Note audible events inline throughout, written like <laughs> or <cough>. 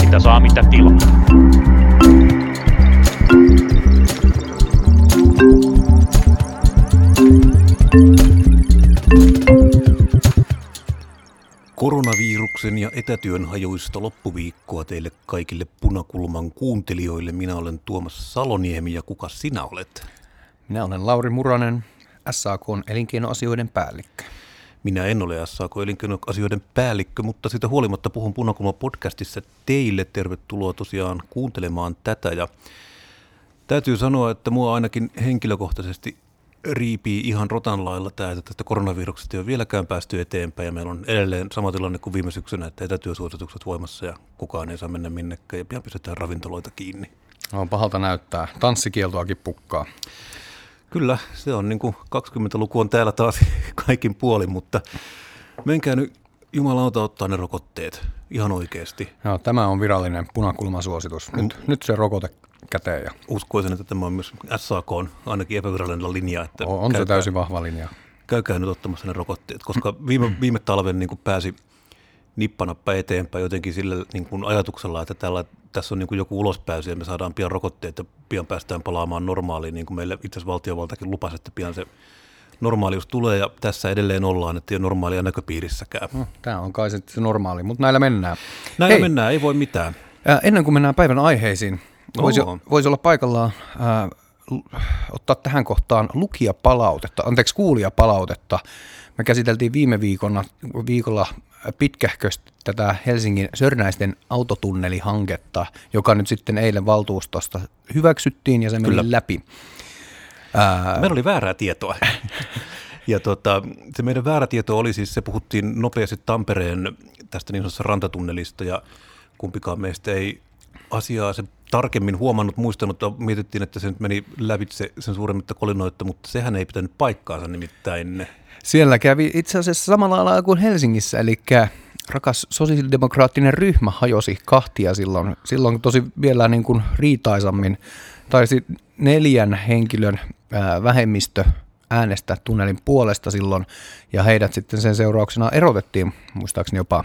Mitä saa, mitä tilaa. Koronaviruksen ja etätyön hajoista loppuviikkoa teille kaikille Punakulman kuuntelijoille. Minä olen Tuomas Saloniemi ja kuka sinä olet? Minä olen Lauri Muranen, SAK on elinkeinoasioiden päällikkö. Minä en ole SAK elinkeinoasioiden päällikkö, mutta sitä huolimatta puhun Punakulma podcastissa teille. Tervetuloa tosiaan kuuntelemaan tätä ja täytyy sanoa, että mua ainakin henkilökohtaisesti riipii ihan rotan lailla tämä, että tästä koronaviruksesta ei ole vieläkään päästy eteenpäin ja meillä on edelleen sama tilanne kuin viime syksynä, että etätyösuositukset voimassa ja kukaan ei saa mennä minnekään ja pian pistetään ravintoloita kiinni. On pahalta näyttää. Tanssikieltoakin pukkaa. Kyllä, se on niin kuin 20-luku on täällä taas <laughs> kaikin puolin, mutta menkää nyt jumalauta ottaa ne rokotteet ihan oikeasti. Joo, tämä on virallinen punakulmasuositus. Nyt, mm. nyt se rokote käteen. Ja... Uskoisin, että tämä on myös SAK on ainakin epävirallinen linja. Että on, on käykää, se täysin vahva linja. Käykää nyt ottamassa ne rokotteet, koska viime, viime talven niin kuin pääsi nippanappa eteenpäin jotenkin sillä niin kuin ajatuksella, että tällä, tässä on niin kuin joku ulospääsy ja me saadaan pian rokotteet ja pian päästään palaamaan normaaliin, niin kuin meille itse asiassa valtiovaltakin lupasi, että pian se normaalius tulee ja tässä edelleen ollaan, että ei ole normaalia näköpiirissäkään. No, tämä on kai se normaali, mutta näillä mennään. Näillä Hei, mennään, ei voi mitään. Ennen kuin mennään päivän aiheisiin, Voisi, voisi olla paikallaan ää, ottaa tähän kohtaan lukijapalautetta, anteeksi kuulijapalautetta. Me käsiteltiin viime viikolla, viikolla pitkähkösti tätä Helsingin Sörnäisten autotunnelihanketta, joka nyt sitten eilen valtuustosta hyväksyttiin ja se meni Kyllä. läpi. Ää... Meillä oli väärää tietoa. ja tota, se meidän väärä tieto oli siis, se puhuttiin nopeasti Tampereen tästä niin sanotusta rantatunnelista ja kumpikaan meistä ei asiaa se tarkemmin huomannut, muistanut, että mietittiin, että se nyt meni lävitse sen suuremmitta kolinoitta, mutta sehän ei pitänyt paikkaansa nimittäin. Siellä kävi itse asiassa samalla lailla kuin Helsingissä, eli rakas sosiaalidemokraattinen ryhmä hajosi kahtia silloin, silloin tosi vielä niin kuin riitaisammin. Taisi neljän henkilön vähemmistö äänestää tunnelin puolesta silloin, ja heidät sitten sen seurauksena erotettiin, muistaakseni jopa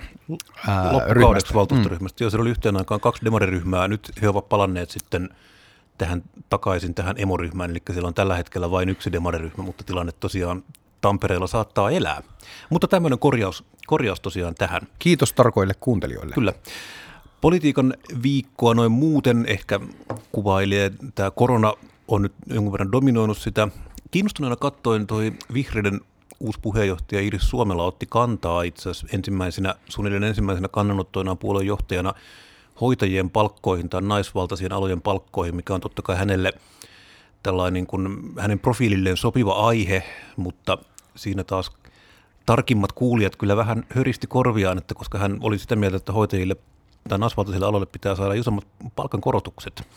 ää, Loppukaudeksi valtuustoryhmästä. Mm. Joo, siellä oli yhteen aikaan kaksi demariryhmää, nyt he ovat palanneet sitten tähän takaisin tähän emoryhmään, eli siellä on tällä hetkellä vain yksi demariryhmä, mutta tilanne tosiaan Tampereella saattaa elää. Mutta tämmöinen korjaus, korjaus tosiaan tähän. Kiitos tarkoille kuuntelijoille. Kyllä. Politiikan viikkoa noin muuten ehkä kuvailee. Tämä korona on nyt jonkun verran dominoinut sitä Kiinnostuneena katsoin toi vihreiden uusi puheenjohtaja Iris Suomella otti kantaa itse asiassa ensimmäisenä, suunnilleen ensimmäisenä kannanottoinaan puolueen johtajana hoitajien palkkoihin tai naisvaltaisien alojen palkkoihin, mikä on totta kai hänelle tällainen niin kuin hänen profiililleen sopiva aihe, mutta siinä taas tarkimmat kuulijat kyllä vähän höristi korviaan, että koska hän oli sitä mieltä, että hoitajille tai naisvaltaisille aloille pitää saada isommat palkankorotukset.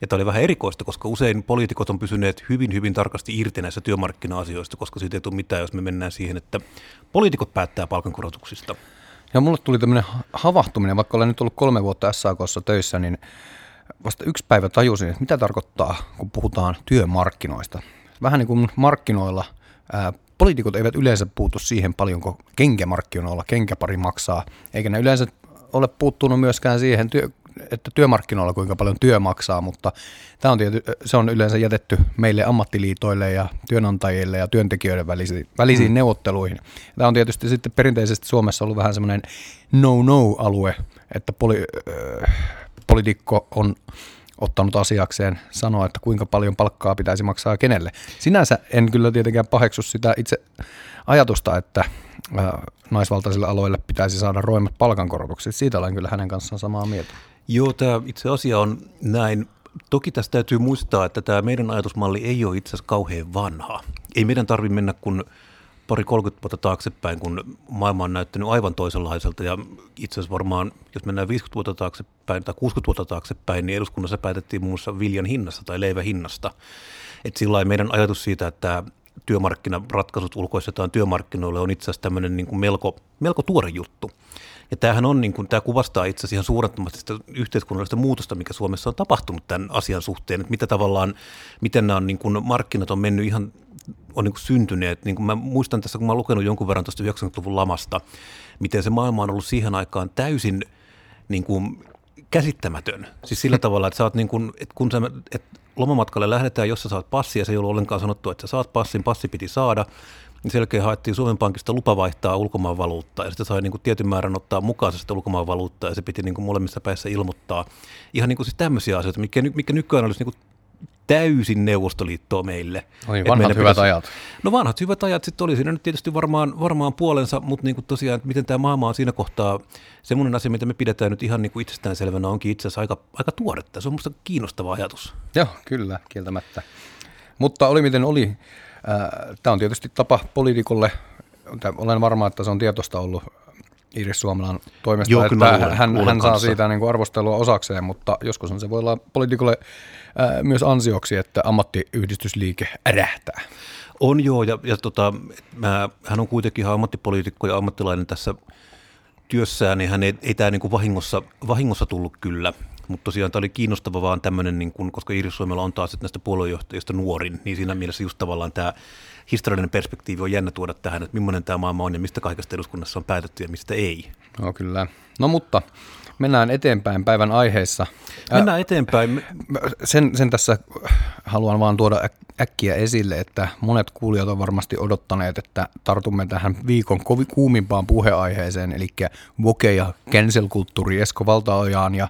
Ja tämä oli vähän erikoista, koska usein poliitikot on pysyneet hyvin, hyvin tarkasti irti näissä työmarkkina-asioista, koska siitä ei tule mitään, jos me mennään siihen, että poliitikot päättää palkankorotuksista. Ja mulle tuli tämmöinen havahtuminen, vaikka olen nyt ollut kolme vuotta SAKssa töissä, niin vasta yksi päivä tajusin, että mitä tarkoittaa, kun puhutaan työmarkkinoista. Vähän niin kuin markkinoilla ää, poliitikot eivät yleensä puutu siihen paljonko kenkämarkkinoilla kenkäpari maksaa, eikä ne yleensä ole puuttunut myöskään siihen työ, että työmarkkinoilla kuinka paljon työ maksaa, mutta tämä on tiety, se on yleensä jätetty meille ammattiliitoille ja työnantajille ja työntekijöiden välisiin, välisiin mm. neuvotteluihin. Tämä on tietysti sitten perinteisesti Suomessa ollut vähän semmoinen no-no-alue, että poli, äh, poliitikko on ottanut asiakseen sanoa, että kuinka paljon palkkaa pitäisi maksaa kenelle. Sinänsä en kyllä tietenkään paheksu sitä itse ajatusta, että naisvaltaisille aloille pitäisi saada roimat palkankorotukset. Siitä olen kyllä hänen kanssaan samaa mieltä. Joo, tämä itse asia on näin. Toki tästä täytyy muistaa, että tämä meidän ajatusmalli ei ole itse asiassa kauhean vanha. Ei meidän tarvitse mennä kuin pari 30 vuotta taaksepäin, kun maailma on näyttänyt aivan toisenlaiselta. Ja itse asiassa varmaan, jos mennään 50 vuotta taaksepäin tai 60 vuotta taaksepäin, niin eduskunnassa päätettiin muun muassa viljan hinnasta tai leivän hinnasta. Et sillä meidän ajatus siitä, että työmarkkinaratkaisut ulkoistetaan työmarkkinoille on itse asiassa tämmöinen niin kuin melko, melko tuore juttu. Ja tämähän on, niin kuin, tämä kuvastaa itse asiassa ihan suurettomasti sitä yhteiskunnallista muutosta, mikä Suomessa on tapahtunut tämän asian suhteen, että mitä tavallaan, miten nämä on, niin kuin, markkinat on mennyt ihan on niin kuin syntyneet. Niin kuin mä muistan tässä, kun mä oon lukenut jonkun verran tuosta 90-luvun lamasta, miten se maailma on ollut siihen aikaan täysin niin kuin käsittämätön. Siis sillä <laughs> tavalla, että, sä oot niin kuin, että kun sä, että lomamatkalle lähdetään, jos sä saat passia, se ei ollut ollenkaan sanottu, että sä saat passin, passi piti saada, niin selkeä haettiin Suomen Pankista lupa vaihtaa ulkomaan valuuttaa ja sitten sai niin kuin tietyn määrän ottaa mukaan sitä ulkomaan valuuttaa ja se piti niin kuin molemmissa päissä ilmoittaa. Ihan niin kuin siis tämmöisiä asioita, mikä, mikä nykyään olisi niin kuin täysin Neuvostoliittoa meille. Oi, vanhat meille hyvät pitäisi, ajat. No vanhat hyvät ajat sitten oli siinä nyt tietysti varmaan, varmaan puolensa, mutta niin kuin tosiaan, että miten tämä maailma on siinä kohtaa, semmoinen asia, mitä me pidetään nyt ihan niin kuin itsestäänselvänä, onkin itse asiassa aika, aika tuoretta. Se on minusta kiinnostava ajatus. Joo, kyllä, kieltämättä. Mutta oli miten oli. Tämä on tietysti tapa poliitikolle, olen varma, että se on tietoista ollut Iris Suomelan toimesta, Joo, että luulen, hän, luulen hän saa siitä niin kuin arvostelua osakseen, mutta joskus se voi olla poliitikolle ää, myös ansioksi, että ammattiyhdistysliike ärähtää. On joo, ja, ja tota, mä, hän on kuitenkin ihan ammattipoliitikko ja ammattilainen tässä työssään, niin hän ei, ei tämä niin vahingossa, vahingossa tullut kyllä. Mutta tosiaan tämä oli kiinnostava vaan tämmöinen, niin kun, koska Iris Suomella on taas näistä puoluejohtajista nuorin, niin siinä mielessä just tavallaan tämä historiallinen perspektiivi on jännä tuoda tähän, että millainen tämä maailma on ja mistä kaikesta eduskunnassa on päätetty ja mistä ei. No kyllä. No mutta mennään eteenpäin päivän aiheessa. Mennään eteenpäin. Sen, sen tässä haluan vaan tuoda äkkiä esille, että monet kuulijat on varmasti odottaneet, että tartumme tähän viikon kuumimpaan puheaiheeseen, eli voke- ja cancel-kulttuuri Esko Valtaojaan ja,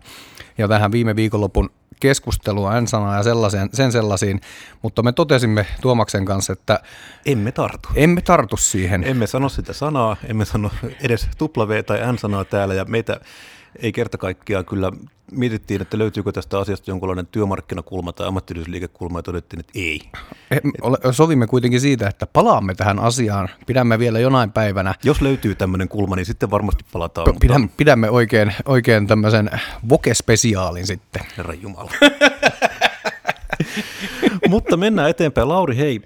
ja tähän viime viikonlopun keskustelua, en sanoa ja sellaisen, sen sellaisiin, mutta me totesimme Tuomaksen kanssa, että emme tartu. Emme tartu siihen. Emme sano sitä sanaa, emme sano edes W tai N-sanaa täällä ja meitä ei kerta kaikkiaan kyllä mietittiin, että löytyykö tästä asiasta jonkinlainen työmarkkinakulma tai ammattiyhdysliikekulma ja todettiin, että ei. Sovimme kuitenkin siitä, että palaamme tähän asiaan, pidämme vielä jonain päivänä. Jos löytyy tämmöinen kulma, niin sitten varmasti palataan. Pidämme, mutta... pidämme oikein, oikein tämmöisen voke-spesiaalin sitten. Herra Jumala. <laughs> mutta mennään eteenpäin. Lauri, hei,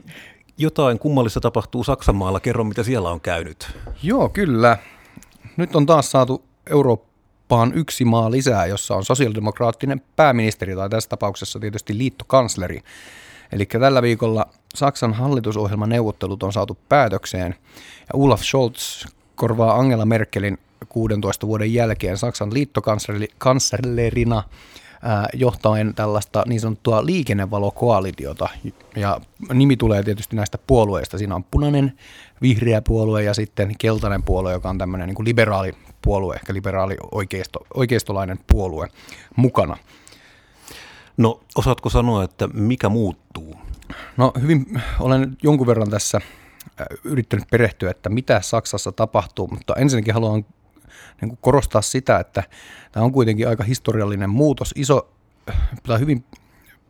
jotain kummallista tapahtuu Saksanmaalla. Kerro, mitä siellä on käynyt. Joo, kyllä. Nyt on taas saatu Eurooppa Eurooppaan yksi maa lisää, jossa on sosiaalidemokraattinen pääministeri tai tässä tapauksessa tietysti liittokansleri. Eli tällä viikolla Saksan hallitusohjelman neuvottelut on saatu päätökseen ja Olaf Scholz korvaa Angela Merkelin 16 vuoden jälkeen Saksan liittokanslerina johtaen tällaista niin sanottua liikennevalokoalitiota. Ja nimi tulee tietysti näistä puolueista. Siinä on punainen, vihreä puolue ja sitten keltainen puolue, joka on tämmöinen niin liberaali puolue, ehkä liberaali oikeisto, oikeistolainen puolue mukana. No osaatko sanoa, että mikä muuttuu? No hyvin, olen jonkun verran tässä äh, yrittänyt perehtyä, että mitä Saksassa tapahtuu, mutta ensinnäkin haluan niin kuin korostaa sitä, että tämä on kuitenkin aika historiallinen muutos, iso tai hyvin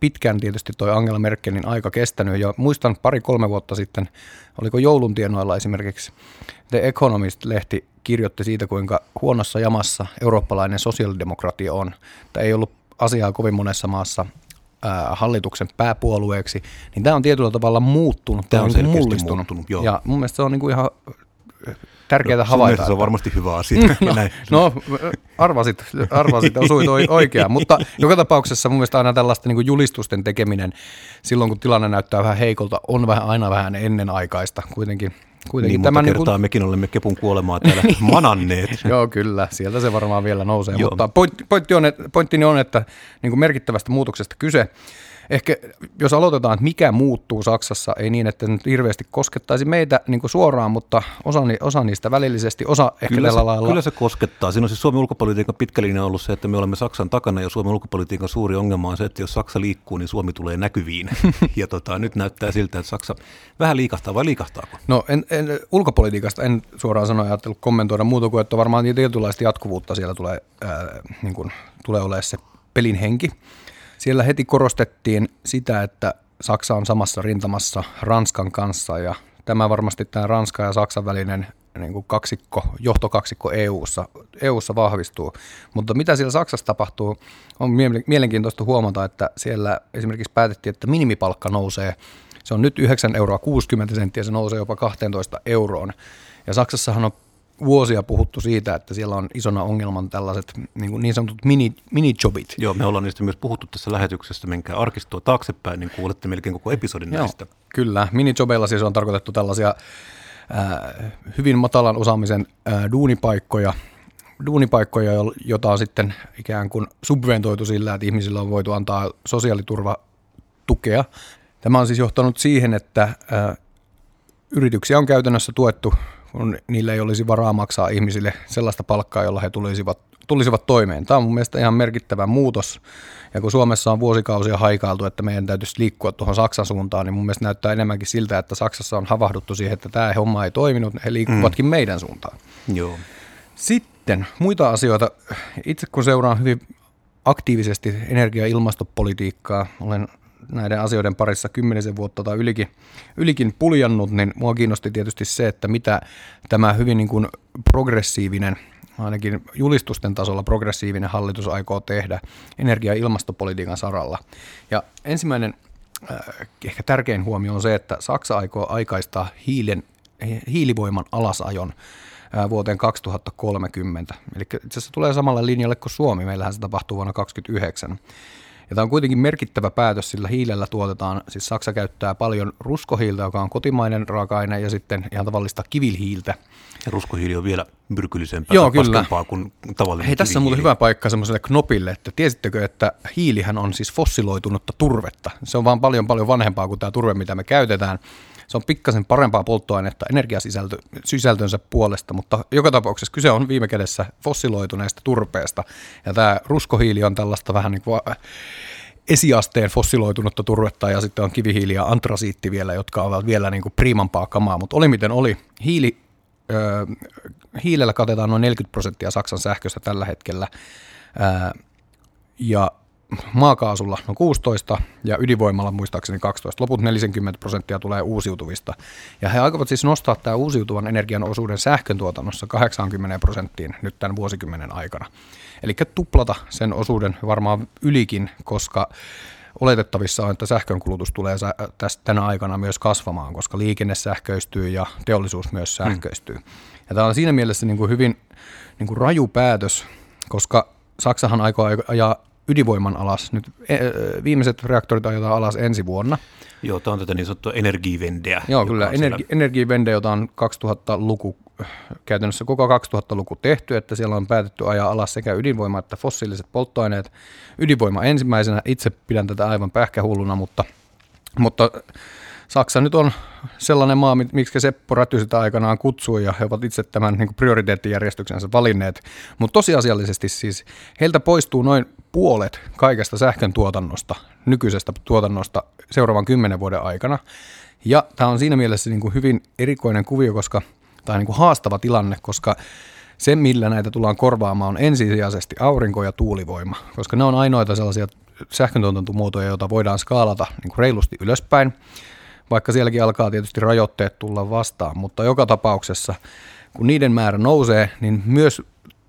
pitkään tietysti toi Angela Merkelin aika kestänyt ja muistan pari-kolme vuotta sitten, oliko joulun tienoilla esimerkiksi The Economist-lehti kirjoitti siitä, kuinka huonossa jamassa eurooppalainen sosiaalidemokratia on. Tämä ei ollut asiaa kovin monessa maassa ää, hallituksen pääpuolueeksi, niin tämä on tietyllä tavalla muuttunut, tämä on, on niinku mullistunut. Muuttunut, joo. Ja mun mielestä se on niin kuin ihan tärkeää no, havaita. Se on varmasti hyvä asia. <laughs> no, no arvasit, arvasit <laughs> osuit oikeaan, mutta joka tapauksessa mun mielestä aina tällaista niin julistusten tekeminen silloin, kun tilanne näyttää vähän heikolta, on vähän, aina vähän ennenaikaista kuitenkin. Kuitenkin niin, tämän kertaa niin kun... mekin olemme Kepun kuolemaa täällä <laughs> mananneet. Joo, kyllä. Sieltä se varmaan vielä nousee. Joo. Mutta pointti, pointti on, että, pointtini on, että niin kuin merkittävästä muutoksesta kyse. Ehkä jos aloitetaan, että mikä muuttuu Saksassa, ei niin, että nyt hirveästi koskettaisi meitä niin kuin suoraan, mutta osa, osa niistä välillisesti, osa ehkä kyllä se, lailla. Kyllä se koskettaa. Siinä on siis Suomen ulkopolitiikan pitkä linja ollut se, että me olemme Saksan takana ja Suomen ulkopolitiikan suuri ongelma on se, että jos Saksa liikkuu, niin Suomi tulee näkyviin. <laughs> ja tota, nyt näyttää siltä, että Saksa vähän liikahtaa vai liikahtaako? No en, en, ulkopolitiikasta en suoraan sanoa ajatellut kommentoida muuta kuin, että varmaan tietynlaista jatkuvuutta siellä tulee, ää, niin kuin, tulee olemaan se pelin henki. Siellä heti korostettiin sitä, että Saksa on samassa rintamassa Ranskan kanssa ja tämä varmasti tämä Ranska ja Saksan välinen niin kuin kaksikko, johtokaksikko EU-ssa, EU-ssa vahvistuu. Mutta mitä siellä Saksassa tapahtuu, on mielenkiintoista huomata, että siellä esimerkiksi päätettiin, että minimipalkka nousee. Se on nyt 9 euroa 60 senttiä, se nousee jopa 12 euroon. Ja Saksassahan on vuosia puhuttu siitä, että siellä on isona ongelman tällaiset niin, kuin niin sanotut mini, minijobit. Joo, me ollaan niistä myös puhuttu tässä lähetyksessä, menkää arkistoa taaksepäin, niin kuulette melkein koko episodin Joo, näistä. Kyllä, minijobeilla siis on tarkoitettu tällaisia äh, hyvin matalan osaamisen äh, duunipaikkoja, duunipaikkoja, jota on sitten ikään kuin subventoitu sillä, että ihmisillä on voitu antaa sosiaaliturvatukea. Tämä on siis johtanut siihen, että äh, yrityksiä on käytännössä tuettu, kun niillä ei olisi varaa maksaa ihmisille sellaista palkkaa, jolla he tulisivat, tulisivat toimeen. Tämä on mun mielestä ihan merkittävä muutos. Ja kun Suomessa on vuosikausia haikailtu, että meidän täytyisi liikkua tuohon Saksan suuntaan, niin mun mielestä näyttää enemmänkin siltä, että Saksassa on havahduttu siihen, että tämä homma ei toiminut, he liikkuvatkin mm. meidän suuntaan. Joo. Sitten muita asioita. Itse kun seuraan hyvin aktiivisesti energia- ja ilmastopolitiikkaa, olen näiden asioiden parissa kymmenisen vuotta tai ylikin, ylikin puljannut, niin mua kiinnosti tietysti se, että mitä tämä hyvin niin kuin progressiivinen, ainakin julistusten tasolla progressiivinen hallitus aikoo tehdä energia- ja ilmastopolitiikan saralla. Ja ensimmäinen äh, ehkä tärkein huomio on se, että Saksa aikoo aikaistaa hiilen, hiilivoiman alasajon äh, vuoteen 2030. Eli itse asiassa tulee samalla linjalle kuin Suomi, meillähän se tapahtuu vuonna 2029. Ja tämä on kuitenkin merkittävä päätös, sillä hiilellä tuotetaan, siis Saksa käyttää paljon ruskohiiltä, joka on kotimainen raaka-aine, ja sitten ihan tavallista kivilhiiltä. Ja ruskohiili on vielä myrkyllisempää Joo, kyllä. kuin tavallinen Hei, tässä on muuten hyvä paikka semmoiselle knopille, että tiesittekö, että hiilihän on siis fossiloitunutta turvetta. Se on vaan paljon paljon vanhempaa kuin tämä turve, mitä me käytetään se on pikkasen parempaa polttoainetta energiasisältönsä puolesta, mutta joka tapauksessa kyse on viime kädessä fossiloituneesta turpeesta. Ja tämä ruskohiili on tällaista vähän niin kuin esiasteen fossiloitunutta turvetta ja sitten on kivihiili ja antrasiitti vielä, jotka ovat vielä niin kuin priimampaa kamaa, mutta oli miten oli. Hiili, ö, hiilellä katetaan noin 40 prosenttia Saksan sähköstä tällä hetkellä. Ja maakaasulla no 16 ja ydinvoimalla muistaakseni 12. Loput 40 prosenttia tulee uusiutuvista. Ja he aikovat siis nostaa tämä uusiutuvan energian osuuden sähkön tuotannossa 80 prosenttiin nyt tämän vuosikymmenen aikana. Eli tuplata sen osuuden varmaan ylikin, koska oletettavissa on, että sähkön kulutus tulee tästä tänä aikana myös kasvamaan, koska liikenne sähköistyy ja teollisuus myös hmm. sähköistyy. Hmm. Ja tämä on siinä mielessä niin kuin hyvin niin kuin raju päätös, koska Saksahan aikoo ajaa ydinvoiman alas. Nyt e, viimeiset reaktorit ajetaan alas ensi vuonna. Joo, tämä on tätä niin sanottua energivendeä. Joo, kyllä, energi, energivende, jota on 2000-luku, käytännössä koko 2000-luku tehty, että siellä on päätetty ajaa alas sekä ydinvoima että fossiiliset polttoaineet. Ydinvoima ensimmäisenä, itse pidän tätä aivan pähkähulluna, mutta, mutta Saksa nyt on sellainen maa, miksi Seppo Räty sitä aikanaan kutsui ja he ovat itse tämän niin prioriteettijärjestyksensä valinneet. Mutta tosiasiallisesti siis heiltä poistuu noin puolet kaikesta sähkön tuotannosta, nykyisestä tuotannosta seuraavan kymmenen vuoden aikana. Ja tämä on siinä mielessä niin kuin hyvin erikoinen kuvio, koska tämä on niin kuin haastava tilanne, koska se, millä näitä tullaan korvaamaan, on ensisijaisesti aurinko- ja tuulivoima, koska ne on ainoita sellaisia sähköntuotantomuotoja, joita voidaan skaalata niin kuin reilusti ylöspäin vaikka sielläkin alkaa tietysti rajoitteet tulla vastaan, mutta joka tapauksessa, kun niiden määrä nousee, niin myös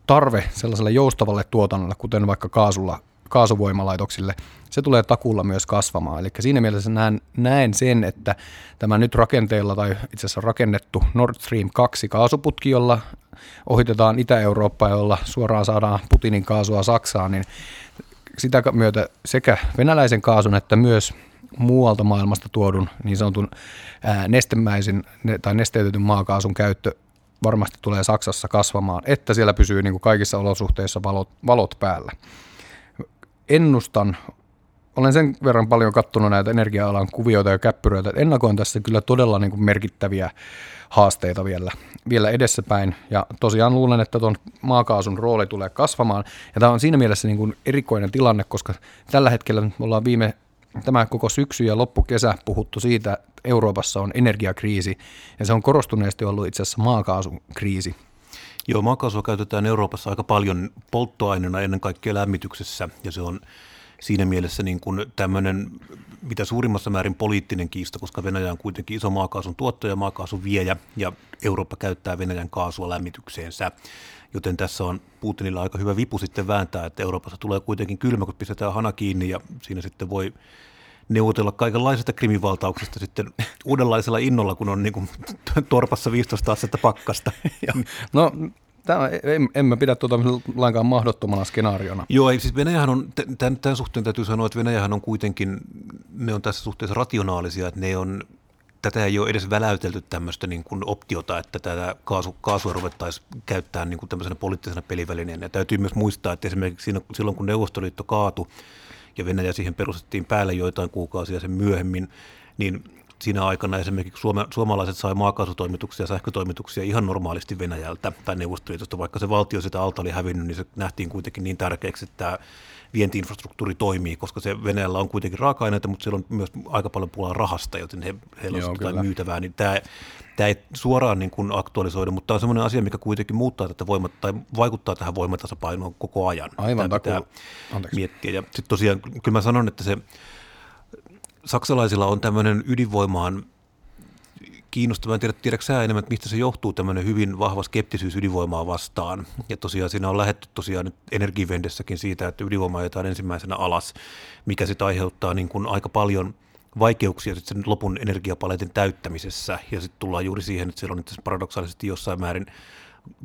tarve sellaiselle joustavalle tuotannolle, kuten vaikka kaasulla, kaasuvoimalaitoksille, se tulee takulla myös kasvamaan. Eli siinä mielessä näen, näen sen, että tämä nyt rakenteella tai itse asiassa rakennettu Nord Stream 2 kaasuputki, jolla ohitetaan Itä-Eurooppaa, jolla suoraan saadaan Putinin kaasua Saksaan, niin sitä myötä sekä venäläisen kaasun että myös muualta maailmasta tuodun niin sanotun nestemäisen tai nesteytetyn maakaasun käyttö varmasti tulee Saksassa kasvamaan, että siellä pysyy niin kuin kaikissa olosuhteissa valot, valot päällä. Ennustan, olen sen verran paljon kattonut näitä energia-alan kuvioita ja käppyröitä, että ennakoin tässä kyllä todella niin kuin merkittäviä haasteita vielä, vielä edessäpäin. Ja tosiaan luulen, että tuon maakaasun rooli tulee kasvamaan. Ja tämä on siinä mielessä niin kuin erikoinen tilanne, koska tällä hetkellä me ollaan viime tämä koko syksy ja loppukesä puhuttu siitä, että Euroopassa on energiakriisi, ja se on korostuneesti ollut itse asiassa maakaasun kriisi. Joo, maakaasua käytetään Euroopassa aika paljon polttoaineena ennen kaikkea lämmityksessä, ja se on siinä mielessä niin kuin tämmöinen mitä suurimmassa määrin poliittinen kiista, koska Venäjä on kuitenkin iso maakaasun tuottaja, maakaasun viejä, ja Eurooppa käyttää Venäjän kaasua lämmitykseensä. Joten tässä on Putinilla aika hyvä vipu sitten vääntää, että Euroopassa tulee kuitenkin kylmä, kun pistetään hana kiinni ja siinä sitten voi neuvotella kaikenlaisesta krimivaltauksesta sitten uudenlaisella innolla, kun on niin kuin <laughs> torpassa 15 astetta pakkasta. <laughs> no Tämä, en, en mä pidä tuota lainkaan mahdottomana skenaariona. Joo, ei, siis Venäjähän on, tämän, tämän suhteen täytyy sanoa, että Venäjähän on kuitenkin, ne on tässä suhteessa rationaalisia, että ne on, tätä ei ole edes väläytelty tämmöistä niin kuin optiota, että tätä kaasu, kaasua ruvettaisiin käyttämään niin kuin tämmöisenä poliittisena pelivälineenä. Täytyy myös muistaa, että esimerkiksi siinä, silloin kun Neuvostoliitto kaatui ja Venäjä siihen perustettiin päälle joitain kuukausia sen myöhemmin, niin siinä aikana esimerkiksi suoma, suomalaiset sai maakaasutoimituksia ja sähkötoimituksia ihan normaalisti Venäjältä tai Neuvostoliitosta, vaikka se valtio sitä alta oli hävinnyt, niin se nähtiin kuitenkin niin tärkeäksi, että tämä vientiinfrastruktuuri toimii, koska se Venäjällä on kuitenkin raaka-aineita, mutta siellä on myös aika paljon pulaa rahasta, joten he, heillä on jotain myytävää, niin tämä, tämä ei suoraan niin kuin aktualisoida, mutta tämä on sellainen asia, mikä kuitenkin muuttaa tätä voimat, tai vaikuttaa tähän voimatasapainoon koko ajan. Aivan, tämä pitää miettiä. Ja sitten tosiaan, kyllä mä sanon, että se saksalaisilla on tämmöinen ydinvoimaan kiinnostava. En tiedä, tiedätkö sä enemmän, että mistä se johtuu tämmöinen hyvin vahva skeptisyys ydinvoimaa vastaan. Ja tosiaan siinä on lähetty tosiaan nyt energivendessäkin siitä, että ydinvoima ajetaan ensimmäisenä alas, mikä sitten aiheuttaa niin kuin aika paljon vaikeuksia sitten sen lopun energiapaletin täyttämisessä. Ja sitten tullaan juuri siihen, että siellä on itse paradoksaalisesti jossain määrin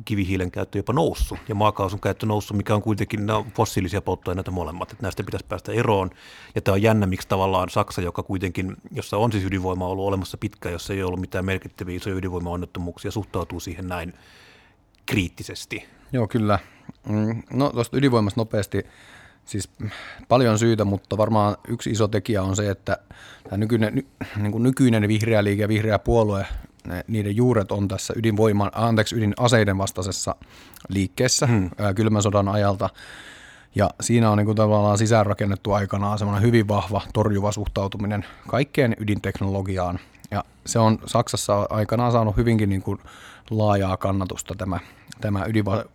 kivihiilen käyttö jopa noussut ja maakaasun käyttö noussut, mikä on kuitenkin nämä fossiilisia polttoaineita molemmat, että näistä pitäisi päästä eroon. Ja tämä on jännä, miksi tavallaan Saksa, joka kuitenkin, jossa on siis ydinvoima ollut olemassa pitkään, jossa ei ollut mitään merkittäviä isoja ydinvoimaonnettomuuksia, suhtautuu siihen näin kriittisesti. Joo, kyllä. Mm, no tuosta ydinvoimasta nopeasti, siis paljon syytä, mutta varmaan yksi iso tekijä on se, että tämä nykyinen, niin kuin nykyinen vihreä liike ja vihreä puolue ne, niiden juuret on tässä ydinvoiman, anteeksi, ydinaseiden vastaisessa liikkeessä hmm. ää, kylmän sodan ajalta. Ja siinä on niin kuin tavallaan sisäänrakennettu aikanaan semmoinen hyvin vahva torjuva suhtautuminen kaikkeen ydinteknologiaan. Ja se on Saksassa aikanaan saanut hyvinkin niin kuin laajaa kannatusta tämä, tämä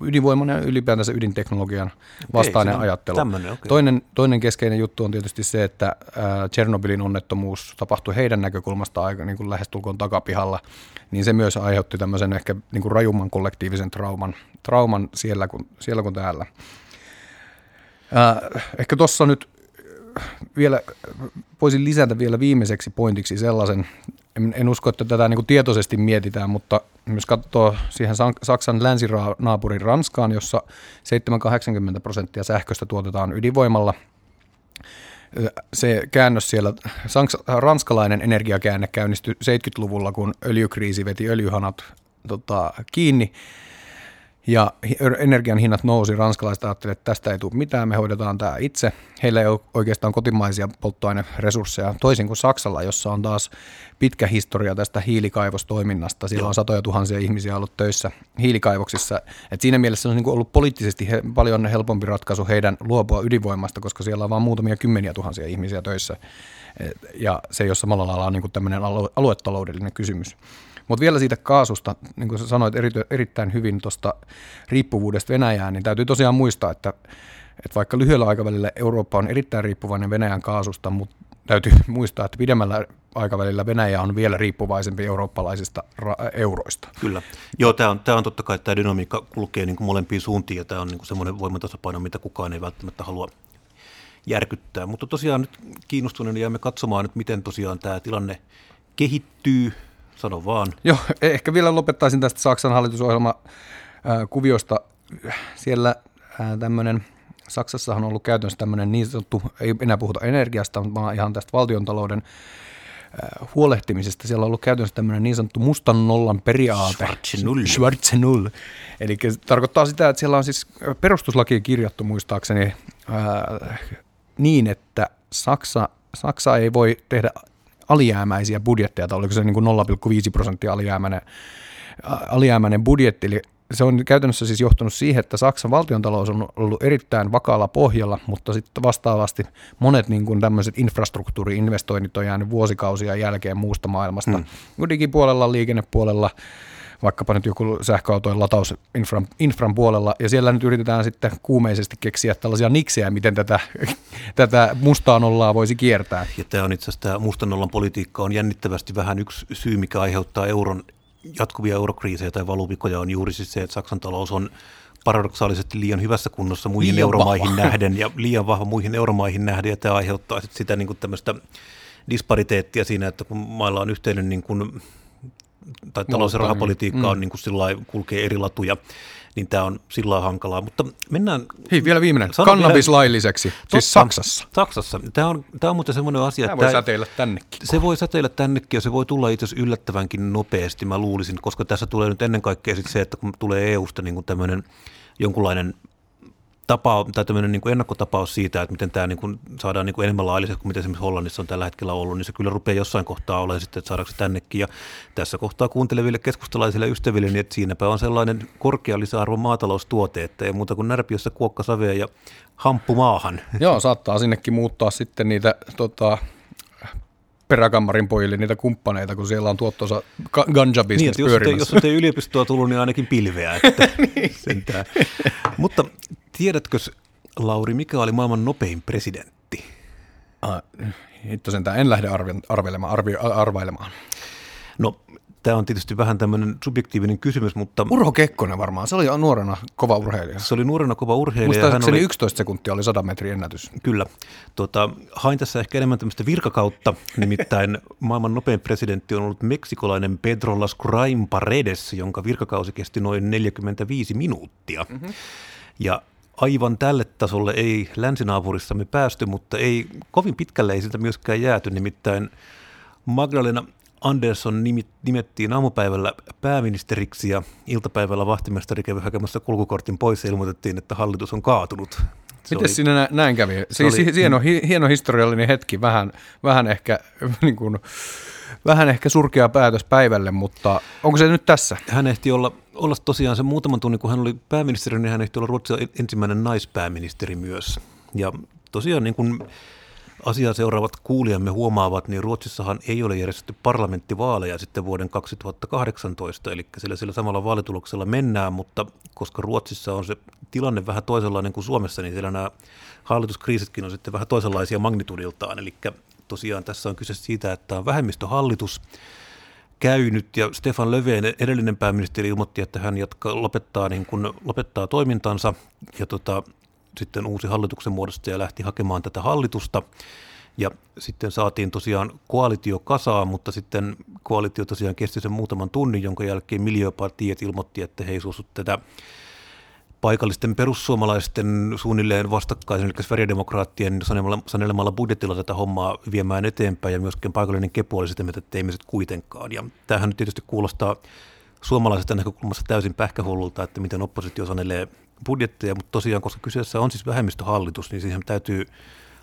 ydinvoiman ja ylipäätänsä ydinteknologian vastainen okay, ajattelu. Tämmönen, okay. toinen, toinen keskeinen juttu on tietysti se, että Tchernobylin onnettomuus tapahtui heidän näkökulmasta aika niin kuin lähestulkoon takapihalla, niin se myös aiheutti tämmöisen ehkä niin kuin rajumman kollektiivisen trauman, trauman siellä, kun, siellä kuin täällä. Äh, ehkä tuossa nyt vielä voisin lisätä vielä viimeiseksi pointiksi sellaisen, en, en usko, että tätä niin kuin tietoisesti mietitään, mutta myös katsoo siihen Saksan länsinaapurin Ranskaan, jossa 7-80 prosenttia sähköstä tuotetaan ydinvoimalla. Se käännös siellä, ranskalainen energiakäänne käynnistyi 70-luvulla, kun öljykriisi veti öljyhanat tota, kiinni ja energian hinnat nousi, ranskalaiset ajattelivat, että tästä ei tule mitään, me hoidetaan tämä itse. Heillä ei ole oikeastaan kotimaisia polttoaineresursseja, toisin kuin Saksalla, jossa on taas pitkä historia tästä hiilikaivostoiminnasta. Siellä on satoja tuhansia ihmisiä ollut töissä hiilikaivoksissa. Et siinä mielessä on niin ollut poliittisesti he, paljon helpompi ratkaisu heidän luopua ydinvoimasta, koska siellä on vain muutamia kymmeniä tuhansia ihmisiä töissä. Ja se ei ole samalla lailla niin tämmöinen aluetaloudellinen kysymys. Mutta vielä siitä kaasusta, niin kuin sä sanoit eri, erittäin hyvin tuosta riippuvuudesta Venäjään, niin täytyy tosiaan muistaa, että, että vaikka lyhyellä aikavälillä Eurooppa on erittäin riippuvainen Venäjän kaasusta, mutta täytyy <laughs> muistaa, että pidemmällä aikavälillä Venäjä on vielä riippuvaisempi eurooppalaisista ra- euroista. Kyllä. Joo, tämä on, tämä on totta kai, tämä dynamiikka kulkee niin kuin molempiin suuntiin, ja tämä on niin kuin semmoinen voimatasapaino, mitä kukaan ei välttämättä halua järkyttää. Mutta tosiaan nyt kiinnostuneena jäämme katsomaan, että miten tosiaan tämä tilanne kehittyy Sano vaan. Joo, e- ehkä vielä lopettaisin tästä Saksan hallitusohjelma kuviosta. Siellä tämmöinen, Saksassahan on ollut käytännössä tämmöinen niin sanottu, ei enää puhuta energiasta, vaan ihan tästä valtiontalouden huolehtimisesta. Siellä on ollut käytännössä tämmöinen niin sanottu mustan nollan periaate. Schwarze Null. Eli tarkoittaa sitä, että siellä on siis perustuslaki kirjattu muistaakseni ää, niin, että Saksa, Saksa ei voi tehdä alijäämäisiä budjetteja, tai oliko se niin kuin 0,5 prosenttia alijäämäinen, alijäämäinen budjetti, eli se on käytännössä siis johtanut siihen, että Saksan valtiontalous on ollut erittäin vakaalla pohjalla, mutta sitten vastaavasti monet niin kuin tämmöiset infrastruktuuriinvestoinnit on jäänyt vuosikausia jälkeen muusta maailmasta. Mm. Digipuolella, liikennepuolella, vaikkapa nyt joku sähköautojen lataus infran, infran puolella, ja siellä nyt yritetään sitten kuumeisesti keksiä tällaisia niksejä, miten tätä, <laughs> tätä mustaa nollaa voisi kiertää. Ja tämä on itse asiassa tämä mustan nollan politiikka on jännittävästi vähän yksi syy, mikä aiheuttaa euron jatkuvia eurokriisejä tai valuvikoja on juuri siis se, että Saksan talous on paradoksaalisesti liian hyvässä kunnossa muihin liian euromaihin vahva. nähden ja liian vahva muihin euromaihin nähden, ja tämä aiheuttaa sitä niin kuin tämmöistä dispariteettia siinä, että kun mailla on yhteinen niin kuin, tai talous- ja rahapolitiikka mm. on niin kuin sillä kulkee eri latuja, niin tämä on sillä hankalaa. Mutta mennään... Hei, vielä viimeinen. Kannabis vielä... lailliseksi, siis Saksassa. Saksassa. Tämä on, tämä on muuten semmoinen asia, tämä että... voi säteillä tännekin. Se voi säteillä tännekin ja se voi tulla itse asiassa yllättävänkin nopeasti, mä luulisin, koska tässä tulee nyt ennen kaikkea sit se, että kun tulee EU-sta niin kuin tämmöinen jonkunlainen tapa, tai tämmöinen niin kuin ennakkotapaus siitä, että miten tämä niin kuin saadaan niin kuin enemmän lailliseksi kuin miten esimerkiksi Hollannissa on tällä hetkellä ollut, niin se kyllä rupeaa jossain kohtaa olemaan sitten, että saadaanko se tännekin. Ja tässä kohtaa kuunteleville keskustalaisille ystäville, niin että siinäpä on sellainen korkea lisäarvo maataloustuote, että ei muuta kuin närpiössä kuokka savea ja hamppu maahan. Joo, saattaa sinnekin muuttaa sitten niitä tota, peräkammarin pojille niitä kumppaneita, kun siellä on tuottosa ganja niin, jos, pyörimässä. jos on yliopistoa tullut, niin ainakin pilveä. Että <laughs> niin. Mutta tiedätkö, Lauri, mikä oli maailman nopein presidentti? Ah, hitto sentään, en lähde arvailemaan. Arvi, arvailemaan. No Tämä on tietysti vähän tämmöinen subjektiivinen kysymys, mutta... Urho Kekkonen varmaan, se oli nuorena kova urheilija. Se oli nuorena kova urheilija. Muistaakseni oli... 11 sekuntia oli 100 metrin ennätys. Kyllä. Tuota, hain tässä ehkä enemmän tämmöistä virkakautta, nimittäin <laughs> maailman nopein presidentti on ollut meksikolainen Pedro Lascurain Paredes, jonka virkakausi kesti noin 45 minuuttia. Mm-hmm. Ja aivan tälle tasolle ei länsinaapurissamme päästy, mutta ei kovin pitkälle ei sitä myöskään jääty, nimittäin Magdalena Andersson nimettiin aamupäivällä pääministeriksi ja iltapäivällä vahtimestari kävi hakemassa kulkukortin pois ja ilmoitettiin, että hallitus on kaatunut. Miten siinä näin kävi? Siis oli, hieno, hieno historiallinen hetki, vähän, vähän, ehkä, <laughs> niin kuin, vähän ehkä surkea päätös päivälle, mutta onko se nyt tässä? Hän ehti olla, olla tosiaan sen muutaman tunnin, kun hän oli pääministeri, niin hän ehti olla Ruotsin ensimmäinen naispääministeri myös. Ja tosiaan niin kuin asiaa seuraavat kuulijamme huomaavat, niin Ruotsissahan ei ole järjestetty parlamenttivaaleja sitten vuoden 2018, eli sillä, sillä samalla vaalituloksella mennään, mutta koska Ruotsissa on se tilanne vähän toisenlainen kuin Suomessa, niin siellä nämä hallituskriisitkin on sitten vähän toisenlaisia magnitudiltaan, eli tosiaan tässä on kyse siitä, että on vähemmistöhallitus käynyt ja Stefan Löfven, edellinen pääministeri, ilmoitti, että hän jatka, lopettaa, niin kuin, lopettaa toimintansa. Ja tota, sitten uusi hallituksen muodostaja lähti hakemaan tätä hallitusta. Ja sitten saatiin tosiaan koalitio kasaan, mutta sitten koalitio tosiaan kesti sen muutaman tunnin, jonka jälkeen miljöpartiet ilmoitti, että he ei suostu tätä paikallisten perussuomalaisten suunnilleen vastakkaisen, eli Sverigedemokraattien sanelemalla budjetilla tätä hommaa viemään eteenpäin, ja myöskin paikallinen kepu oli sitä mieltä, että emme kuitenkaan. Ja tämähän nyt tietysti kuulostaa suomalaisesta näkökulmasta täysin pähkähullulta, että miten oppositio sanelee budjetteja, mutta tosiaan, koska kyseessä on siis vähemmistöhallitus, niin siihen täytyy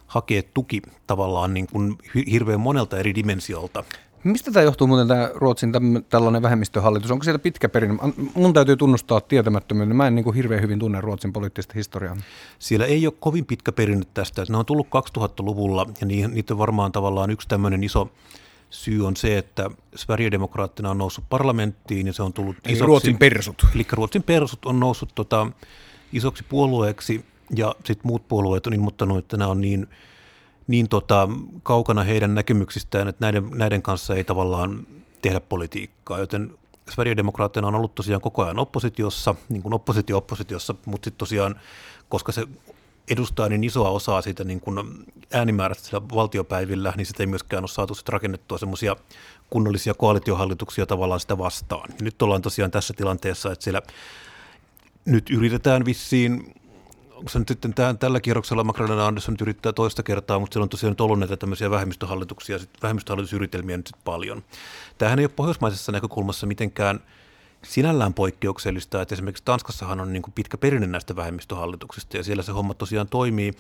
hakea tuki tavallaan niin kuin hirveän monelta eri dimensiolta. Mistä tämä johtuu muuten tämä Ruotsin tällainen vähemmistöhallitus? Onko sieltä pitkä perinne? Mun täytyy tunnustaa tietämättömyyden. Mä en niin kuin hirveän hyvin tunne Ruotsin poliittista historiaa. Siellä ei ole kovin pitkä perinne tästä. Ne on tullut 2000-luvulla ja niitä on varmaan tavallaan yksi tämmöinen iso syy on se, että Sverigedemokraattina on noussut parlamenttiin ja se on tullut eli isoksi. Ruotsin persut. Eli Ruotsin persut on noussut tota, isoksi puolueeksi ja sitten muut puolueet on ilmoittanut, että nämä on niin, niin tota, kaukana heidän näkemyksistään, että näiden, näiden kanssa ei tavallaan tehdä politiikkaa, joten Sverigedemokraattina on ollut tosiaan koko ajan oppositiossa, niin kuin oppositio-oppositiossa, mutta sitten tosiaan, koska se edustaa niin isoa osaa siitä niin kuin äänimäärästä sillä valtiopäivillä, niin sitä ei myöskään ole saatu rakennettua semmoisia kunnollisia koalitiohallituksia tavallaan sitä vastaan. Nyt ollaan tosiaan tässä tilanteessa, että siellä nyt yritetään vissiin, onko se nyt sitten tämän, tällä kierroksella Magdalena Andersson yrittää toista kertaa, mutta siellä on tosiaan ollut näitä tämmöisiä vähemmistöhallituksia, vähemmistöhallitusyritelmiä nyt paljon. Tämähän ei ole pohjoismaisessa näkökulmassa mitenkään – sinällään poikkeuksellista, että esimerkiksi Tanskassahan on niin kuin pitkä perinne näistä vähemmistöhallituksista ja siellä se homma tosiaan toimii.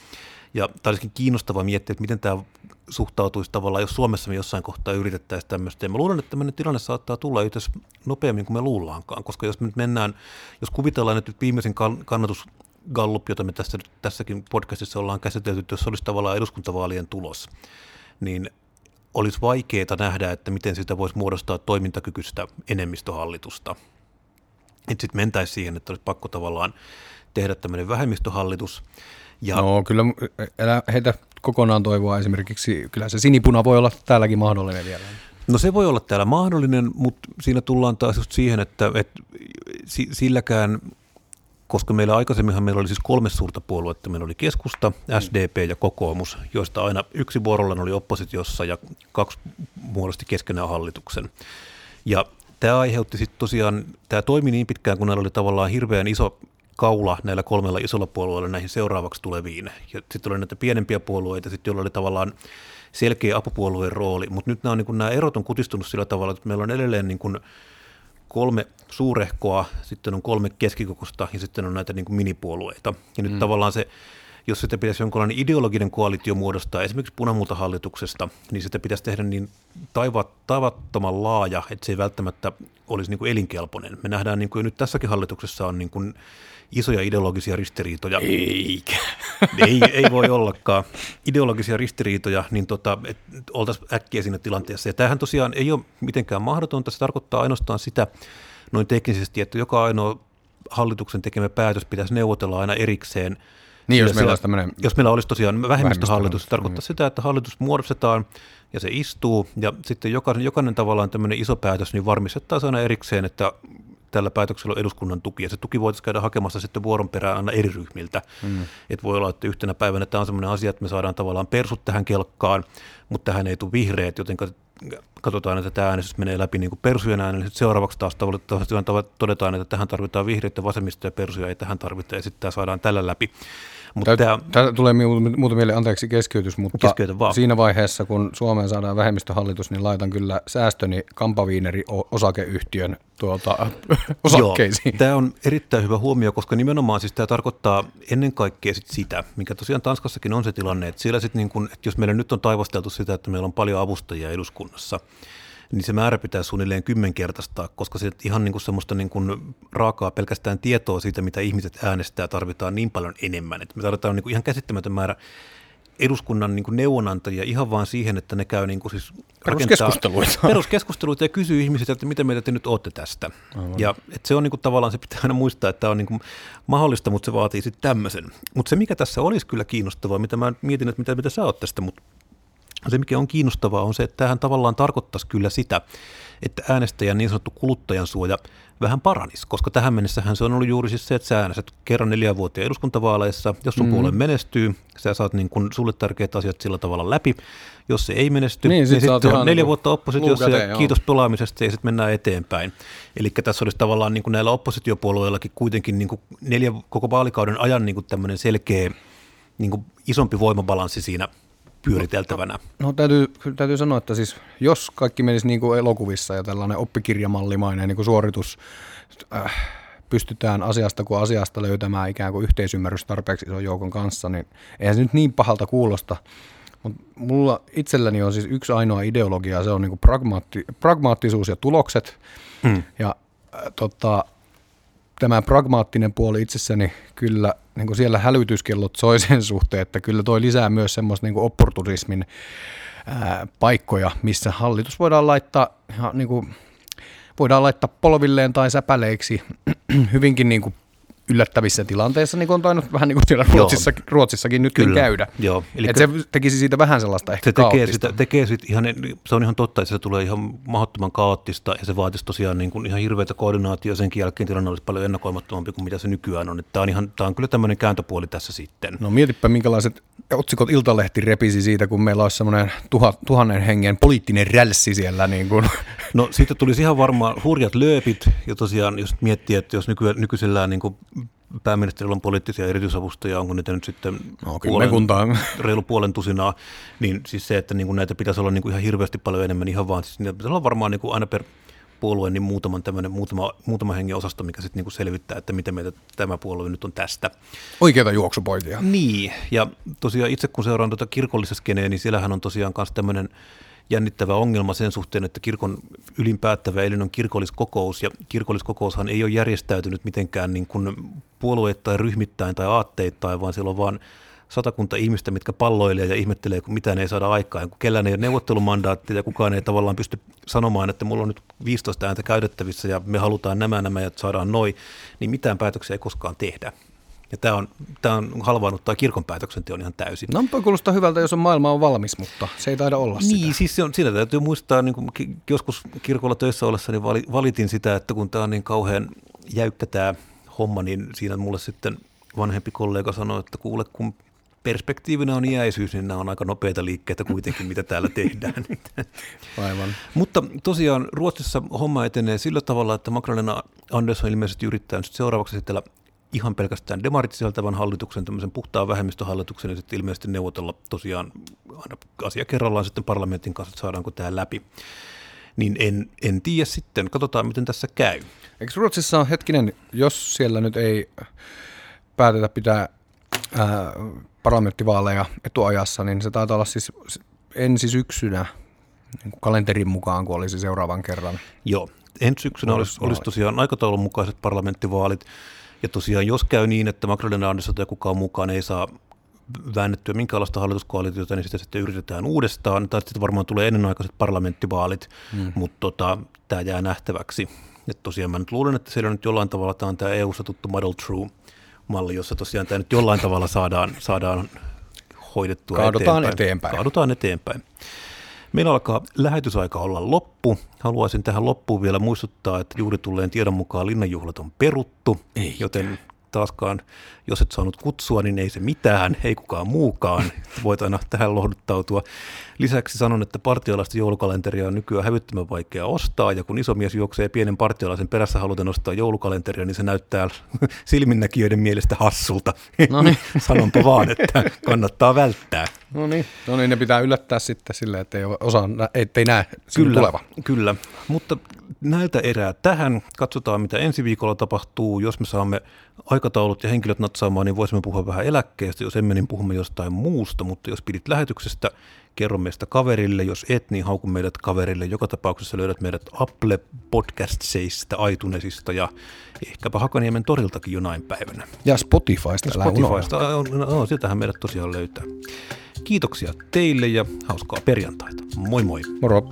Ja tämä olisikin kiinnostava miettiä, että miten tämä suhtautuisi tavallaan, jos Suomessa me jossain kohtaa yritettäisiin tämmöistä. Ja mä luulen, että tämmöinen tilanne saattaa tulla itse nopeammin kuin me luullaankaan, koska jos me nyt mennään, jos kuvitellaan, että viimeisin kannatus Gallup, jota me tässä, tässäkin podcastissa ollaan käsitelty, jos olisi tavallaan eduskuntavaalien tulos, niin olisi vaikeaa nähdä, että miten sitä voisi muodostaa toimintakykyistä enemmistöhallitusta. Sitten mentäisiin siihen, että olisi pakko tavallaan tehdä tämmöinen vähemmistöhallitus. Ja no kyllä, älä heitä kokonaan toivoa esimerkiksi, kyllä se sinipuna voi olla täälläkin mahdollinen vielä. No se voi olla täällä mahdollinen, mutta siinä tullaan taas just siihen, että, että silläkään koska meillä aikaisemminhan meillä oli siis kolme suurta puoluetta. Meillä oli keskusta, SDP ja kokoomus, joista aina yksi vuorollaan oli oppositiossa ja kaksi muodosti keskenään hallituksen. Ja tämä aiheutti sitten tosiaan, tämä toimi niin pitkään, kun näillä oli tavallaan hirveän iso kaula näillä kolmella isolla puolueella näihin seuraavaksi tuleviin. Ja sitten oli näitä pienempiä puolueita, sit, joilla oli tavallaan selkeä apupuolueen rooli, mutta nyt nämä, on, niin kuin, nämä erot on kutistunut sillä tavalla, että meillä on edelleen niin kuin, kolme suurehkoa, sitten on kolme keskikokosta ja sitten on näitä niin kuin minipuolueita. Ja nyt mm. tavallaan se, jos sitä pitäisi jonkinlainen ideologinen koalitio muodostaa esimerkiksi punamultahallituksesta, niin sitä pitäisi tehdä niin taivat, taivattoman laaja, että se ei välttämättä olisi niin kuin elinkelpoinen. Me nähdään, niin kuin nyt tässäkin hallituksessa on niin kuin isoja ideologisia ristiriitoja. Eikä. <laughs> Ei, ei voi ollakaan. Ideologisia ristiriitoja, niin tota, oltaisiin äkkiä siinä tilanteessa. Ja tämähän tosiaan ei ole mitenkään mahdotonta. Se tarkoittaa ainoastaan sitä noin teknisesti, että joka ainoa hallituksen tekemä päätös pitäisi neuvotella aina erikseen. Niin, jos meillä, olisi tämmöinen jos meillä olisi tosiaan vähemmistöhallitus, se tarkoittaa mm. sitä, että hallitus muodostetaan ja se istuu, ja sitten jokainen, jokainen tavallaan tämmöinen iso päätös, niin varmistetaan aina erikseen, että tällä päätöksellä on eduskunnan tuki, ja se tuki voitaisiin käydä hakemassa sitten vuoron perään aina eri ryhmiltä. Mm. Et voi olla, että yhtenä päivänä tämä on sellainen asia, että me saadaan tavallaan persut tähän kelkkaan, mutta tähän ei tule vihreät, joten katsotaan, että tämä äänestys menee läpi niin kuin persujen äänellä. Sitten seuraavaksi taas todetaan, että tähän tarvitaan vihreitä, vasemmista ja persuja ei tähän tarvita, ja sitten tämä saadaan tällä läpi. Mutta tämä, tämä tulee muuta mieleen, anteeksi keskeytys, mutta siinä vaiheessa, kun Suomeen saadaan vähemmistöhallitus, niin laitan kyllä säästöni Kampaviineri osakeyhtiön tuota, <laughs> osakkeisiin. Joo, tämä on erittäin hyvä huomio, koska nimenomaan siis tämä tarkoittaa ennen kaikkea sit sitä, mikä tosiaan Tanskassakin on se tilanne, että siellä sit niin kun, että jos meillä nyt on taivasteltu sitä, että meillä on paljon avustajia eduskunnassa, niin se määrä pitää suunnilleen kymmenkertaistaa, koska se ihan niin kuin semmoista niin kuin raakaa pelkästään tietoa siitä, mitä ihmiset äänestää, tarvitaan niin paljon enemmän. Että me tarvitaan niin kuin ihan käsittämätön määrä eduskunnan niin kuin neuvonantajia ihan vaan siihen, että ne käy niin kuin siis peruskeskusteluita. <laughs> peruskeskusteluita ja kysyy ihmisiltä, että mitä mieltä te nyt olette tästä. Aivan. Ja että se on niin kuin, tavallaan, se pitää aina muistaa, että tämä on niin kuin mahdollista, mutta se vaatii sitten tämmöisen. Mutta se, mikä tässä olisi kyllä kiinnostavaa, mitä mä mietin, että mitä, mitä sä oot tästä, mutta se, mikä on kiinnostavaa, on se, että tähän tavallaan tarkoittaisi kyllä sitä, että äänestäjän niin sanottu kuluttajan suoja vähän paranisi, koska tähän mennessähän se on ollut juuri siis se, että sä äänestät kerran neljä vuotta eduskuntavaaleissa, jos sun mm. puolue menestyy, sä saat niin kuin sulle tärkeät asiat sillä tavalla läpi, jos se ei menesty, niin, sit niin sitten on neljä vuotta oppositiossa ja joo. kiitos pelaamisesta ja sitten mennään eteenpäin. Eli tässä olisi tavallaan niin kuin näillä oppositiopuolueillakin kuitenkin niin kuin neljä koko vaalikauden ajan niin kuin tämmöinen selkeä niin kuin isompi voimabalanssi siinä pyöriteltävänä. No, no täytyy, täytyy sanoa, että siis jos kaikki menisi niin kuin elokuvissa ja tällainen oppikirjamallimainen niin kuin suoritus, äh, pystytään asiasta kuin asiasta löytämään ikään kuin yhteisymmärrys tarpeeksi ison joukon kanssa, niin eihän se nyt niin pahalta kuulosta. Mutta mulla itselläni on siis yksi ainoa ideologia, se on niin kuin pragmaatti, pragmaattisuus ja tulokset. Hmm. Ja äh, tota, tämä pragmaattinen puoli itsessäni kyllä, niin kuin siellä hälytyskellot soi sen suhteen, että kyllä toi lisää myös semmoista niin opportunismin paikkoja, missä hallitus voidaan laittaa ihan niin kuin, voidaan laittaa polvilleen tai säpäleiksi <clears throat> hyvinkin niin kuin yllättävissä tilanteissa, niin kuin on tainnut vähän niin kuin siellä Ruotsissakin, Ruotsissakin nyt Kyllä. käydä. Joo. Eli että se tekisi siitä vähän sellaista ehkä se tekee sitä, tekee sitä ihan, se on ihan totta, että se tulee ihan mahdottoman kaoottista ja se vaatisi tosiaan niin kuin ihan hirveätä koordinaatio senkin jälkeen tilanne olisi paljon ennakoimattomampi kuin mitä se nykyään on. Tämä on, ihan, tämä on kyllä tämmöinen kääntöpuoli tässä sitten. No mietipä minkälaiset otsikot Iltalehti repisi siitä, kun meillä olisi semmoinen tuhat, tuhannen hengen poliittinen rälssi siellä. Niin kuin. <laughs> No siitä tulisi ihan varmaan hurjat lööpit ja tosiaan jos miettii, että jos nyky, nykyisellään niin kuin pääministerillä on poliittisia erityisavustajia, onko niitä nyt sitten no, puolen, <laughs> reilu puolen tusinaa, niin siis se, että niin kuin näitä pitäisi olla niin kuin ihan hirveästi paljon enemmän, ihan vaan, siis niitä pitäisi olla varmaan niin kuin aina per puolue, niin muutaman tämmöinen, muutama, muutama hengen osasto, mikä sitten niin selvittää, että miten meitä tämä puolue nyt on tästä. Oikeita juoksupoikia. Niin, ja tosiaan itse kun seuraan tuota kirkollisessa skeneä, niin siellähän on tosiaan myös tämmöinen jännittävä ongelma sen suhteen, että kirkon ylinpäättävä elin on kirkolliskokous, ja kirkolliskokoushan ei ole järjestäytynyt mitenkään niin kuin puolueittain, ryhmittäin tai aatteittain, vaan siellä on vaan satakunta ihmistä, mitkä palloilee ja ihmettelee, kun mitään ei saada aikaan. Kun kellään ei ole neuvottelumandaattia ja kukaan ei tavallaan pysty sanomaan, että mulla on nyt 15 ääntä käytettävissä ja me halutaan nämä, nämä ja saadaan noin, niin mitään päätöksiä ei koskaan tehdä. Ja tämä on, tämä on halvaannuttaa kirkon päätöksenteon ihan täysin. No, kuulostaa hyvältä, jos on maailma on valmis, mutta se ei taida olla niin, sitä. siis se on, siinä täytyy muistaa, niin kuin joskus kirkolla töissä ollessa, niin valitin sitä, että kun tämä on niin kauhean jäykkä tämä homma, niin siinä mulle sitten vanhempi kollega sanoi, että kuule, kun perspektiivinä on iäisyys, niin nämä on aika nopeita liikkeitä kuitenkin, mitä täällä tehdään. <laughs> Aivan. Mutta tosiaan Ruotsissa homma etenee sillä tavalla, että Magdalena Andersson ilmeisesti yrittää nyt seuraavaksi sitten ihan pelkästään demarit sisältävän hallituksen, tämmöisen puhtaan vähemmistöhallituksen ja sitten ilmeisesti neuvotella tosiaan aina asia kerrallaan sitten parlamentin kanssa, että saadaanko tämä läpi. Niin en, en tiedä sitten, katsotaan miten tässä käy. Eikö Ruotsissa on hetkinen, jos siellä nyt ei päätetä pitää ää, parlamenttivaaleja etuajassa, niin se taitaa olla siis ensi syksynä niin kuin kalenterin mukaan, kun olisi seuraavan kerran. Joo, ensi syksynä olisi, olisi tosiaan aikataulun mukaiset parlamenttivaalit. Ja tosiaan jos käy niin, että Macronin Andersson tai kukaan mukaan ei saa väännettyä minkälaista hallituskoalitiota, niin sitä sitten yritetään uudestaan. Tai sitten varmaan tulee ennenaikaiset parlamenttivaalit, mm. mutta tota, tämä jää nähtäväksi. Ja tosiaan mä nyt luulen, että siellä nyt jollain tavalla tämä on tämä EU-ssa tuttu Model True malli, jossa tosiaan tämä nyt jollain tavalla saadaan, saadaan hoidettua Kaadutaan eteenpäin. eteenpäin. Kaadutaan eteenpäin. Meillä alkaa lähetysaika olla loppu. Haluaisin tähän loppuun vielä muistuttaa, että juuri tulleen tiedon mukaan linnanjuhlat on peruttu, Eikä. joten taaskaan, jos et saanut kutsua, niin ei se mitään, ei kukaan muukaan. Voit aina tähän lohduttautua. Lisäksi sanon, että partiolaista joulukalenteria on nykyään hävyttömän vaikea ostaa, ja kun iso mies juoksee pienen partiolaisen perässä haluten ostaa joulukalenteria, niin se näyttää <laughs> silminnäkijöiden mielestä hassulta. Noniin. <laughs> Sanonpa vaan, että kannattaa välttää. No niin, no niin, ne pitää yllättää sitten silleen, että ei osaa, ettei näe Kyllä, tuleva. kyllä, mutta näiltä erää tähän. Katsotaan, mitä ensi viikolla tapahtuu. Jos me saamme aikataulut ja henkilöt natsaamaan, niin voisimme puhua vähän eläkkeestä. Jos emme, niin puhumme jostain muusta, mutta jos pidit lähetyksestä, kerro meistä kaverille. Jos et, niin hauku meidät kaverille. Joka tapauksessa löydät meidät Apple Podcastseista, iTunesista ja ehkäpä Hakaniemen toriltakin jonain päivänä. Ja Spotifysta, unohda. Spotifysta, no, no, sieltähän meidät tosiaan löytää. Kiitoksia teille ja hauskaa perjantaita. Moi moi. Moro.